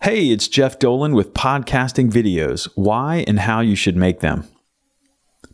Hey, it's Jeff Dolan with Podcasting Videos Why and How You Should Make Them.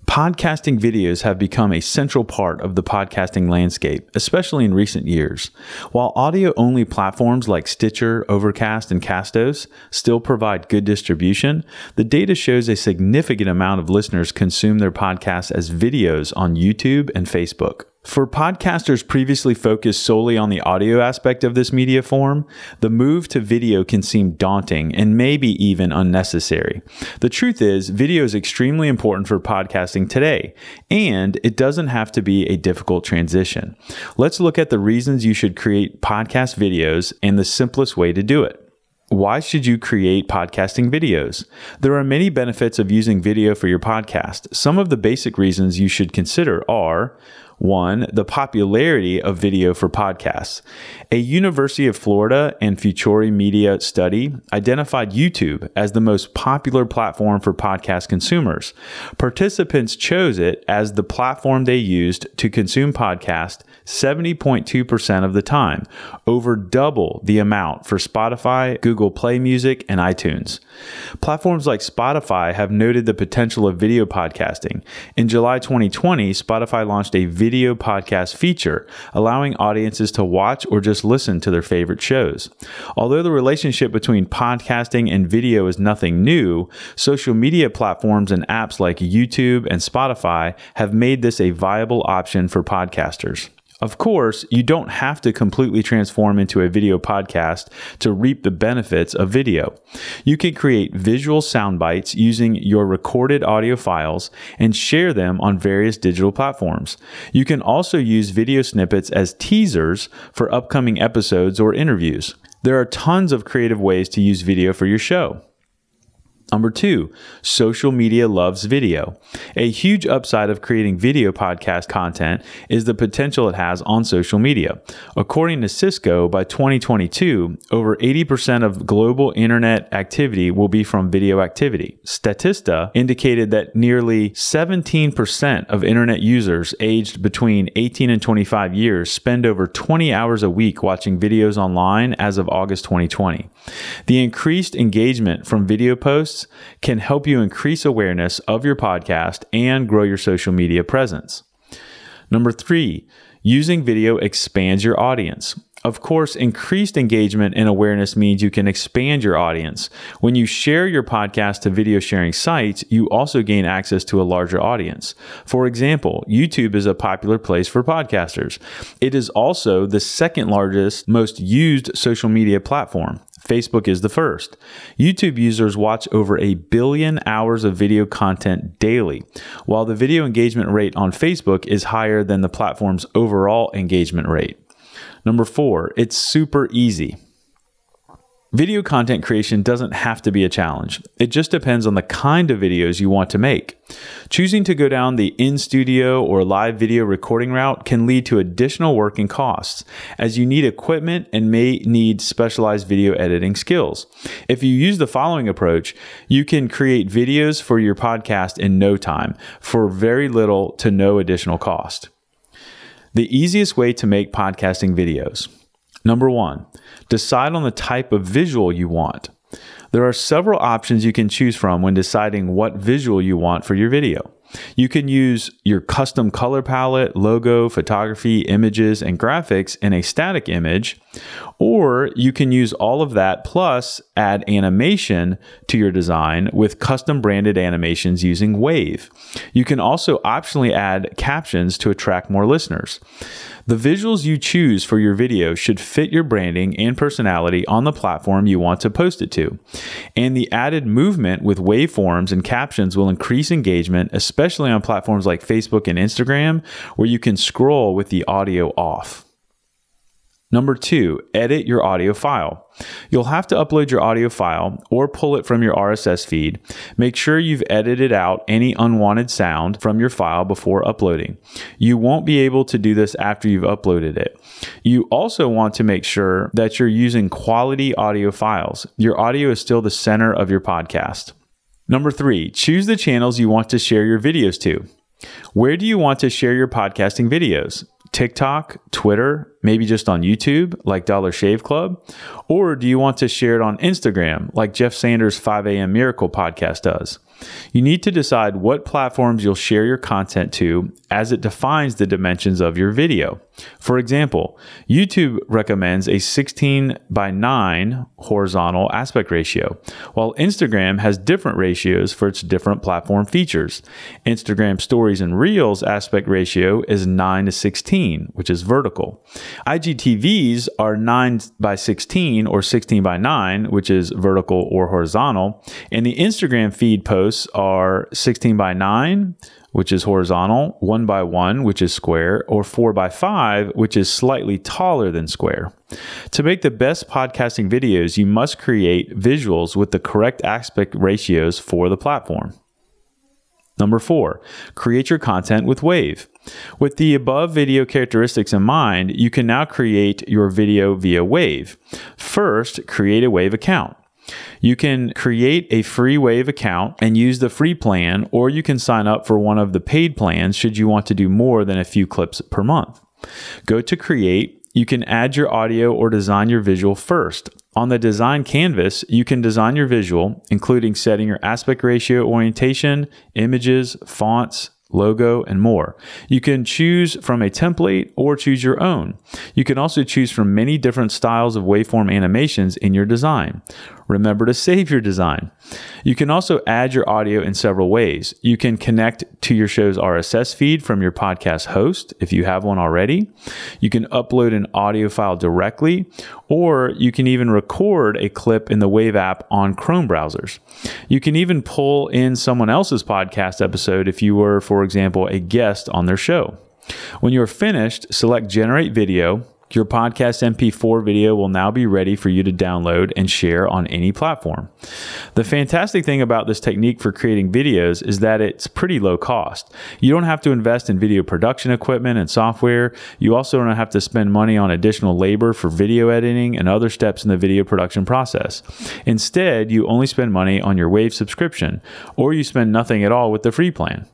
Podcasting videos have become a central part of the podcasting landscape, especially in recent years. While audio only platforms like Stitcher, Overcast, and Castos still provide good distribution, the data shows a significant amount of listeners consume their podcasts as videos on YouTube and Facebook. For podcasters previously focused solely on the audio aspect of this media form, the move to video can seem daunting and maybe even unnecessary. The truth is, video is extremely important for podcasting today, and it doesn't have to be a difficult transition. Let's look at the reasons you should create podcast videos and the simplest way to do it. Why should you create podcasting videos? There are many benefits of using video for your podcast. Some of the basic reasons you should consider are one, the popularity of video for podcasts. A University of Florida and Futuri Media study identified YouTube as the most popular platform for podcast consumers. Participants chose it as the platform they used to consume podcasts 70.2% of the time, over double the amount for Spotify, Google Play Music, and iTunes. Platforms like Spotify have noted the potential of video podcasting. In July 2020, Spotify launched a video podcast feature, allowing audiences to watch or just listen to their favorite shows. Although the relationship between podcasting and video is nothing new, social media platforms and apps like YouTube and Spotify have made this a viable option for podcasters. Of course, you don't have to completely transform into a video podcast to reap the benefits of video. You can create visual sound bites using your recorded audio files and share them on various digital platforms. You can also use video snippets as teasers for upcoming episodes or interviews. There are tons of creative ways to use video for your show. Number two, social media loves video. A huge upside of creating video podcast content is the potential it has on social media. According to Cisco, by 2022, over 80% of global internet activity will be from video activity. Statista indicated that nearly 17% of internet users aged between 18 and 25 years spend over 20 hours a week watching videos online as of August 2020. The increased engagement from video posts can help you increase awareness of your podcast and grow your social media presence. Number three, using video expands your audience. Of course, increased engagement and awareness means you can expand your audience. When you share your podcast to video sharing sites, you also gain access to a larger audience. For example, YouTube is a popular place for podcasters. It is also the second largest, most used social media platform. Facebook is the first. YouTube users watch over a billion hours of video content daily, while the video engagement rate on Facebook is higher than the platform's overall engagement rate. Number four, it's super easy. Video content creation doesn't have to be a challenge. It just depends on the kind of videos you want to make. Choosing to go down the in studio or live video recording route can lead to additional work and costs, as you need equipment and may need specialized video editing skills. If you use the following approach, you can create videos for your podcast in no time for very little to no additional cost. The easiest way to make podcasting videos. Number one, decide on the type of visual you want. There are several options you can choose from when deciding what visual you want for your video. You can use your custom color palette, logo, photography, images, and graphics in a static image, or you can use all of that plus add animation to your design with custom branded animations using Wavve. You can also optionally add captions to attract more listeners. The visuals you choose for your video should fit your branding and personality on the platform you want to post it to. And the added movement with waveforms and captions will increase engagement, especially on platforms like Facebook and Instagram, where you can scroll with the audio off. Number two, edit your audio file. You'll have to upload your audio file or pull it from your RSS feed. Make sure you've edited out any unwanted sound from your file before uploading. You won't be able to do this after you've uploaded it. You also want to make sure that you're using quality audio files. Your audio is still the center of your podcast. Number three, choose the channels you want to share your videos to. Where do you want to share your podcasting videos? TikTok, Twitter, maybe just on YouTube, like Dollar Shave Club? Or do you want to share it on Instagram, like Jeff Sanders' 5 a.m. Miracle podcast does? You need to decide what platforms you'll share your content to as it defines the dimensions of your video. For example, YouTube recommends a 16 by 9 horizontal aspect ratio, while Instagram has different ratios for its different platform features. Instagram Stories and Reels aspect ratio is 9 to 16, which is vertical. IGTVs are 9 by 16 or 16 by 9, which is vertical or horizontal, and the Instagram feed posts are 16 by 9 which is horizontal, one by one, which is square, or four by five, which is slightly taller than square. To make the best podcasting videos, you must create visuals with the correct aspect ratios for the platform. Number four, create your content with Wavve. With the above video characteristics in mind, you can now create your video via Wavve. First, create a Wavve account. You can create a free Wavve account and use the free plan, or you can sign up for one of the paid plans should you want to do more than a few clips per month. Go to Create. You can add your audio or design your visual first. On the design canvas, you can design your visual, including setting your aspect ratio orientation, images, fonts, logo, and more. You can choose from a template or choose your own. You can also choose from many different styles of waveform animations in your design. Remember to save your design. You can also add your audio in several ways. You can connect to your show's RSS feed from your podcast host if you have one already. You can upload an audio file directly, or you can even record a clip in the Wavve app on Chrome browsers. You can even pull in someone else's podcast episode if you were, for example, a guest on their show. When you are finished, select Generate Video your podcast MP4 video will now be ready for you to download and share on any platform. The fantastic thing about this technique for creating videos is that it's pretty low cost. You don't have to invest in video production equipment and software. You also don't have to spend money on additional labor for video editing and other steps in the video production process. Instead, you only spend money on your Wavve subscription, or you spend nothing at all with the free plan.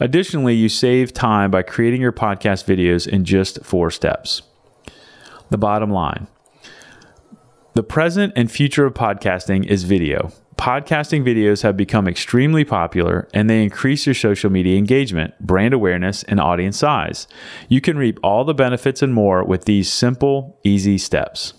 Additionally, you save time by creating your podcast videos in just four steps the bottom line. The present and future of podcasting is video. Podcasting videos have become extremely popular and they increase your social media engagement, brand awareness, and audience size. You can reap all the benefits and more with these simple, easy steps.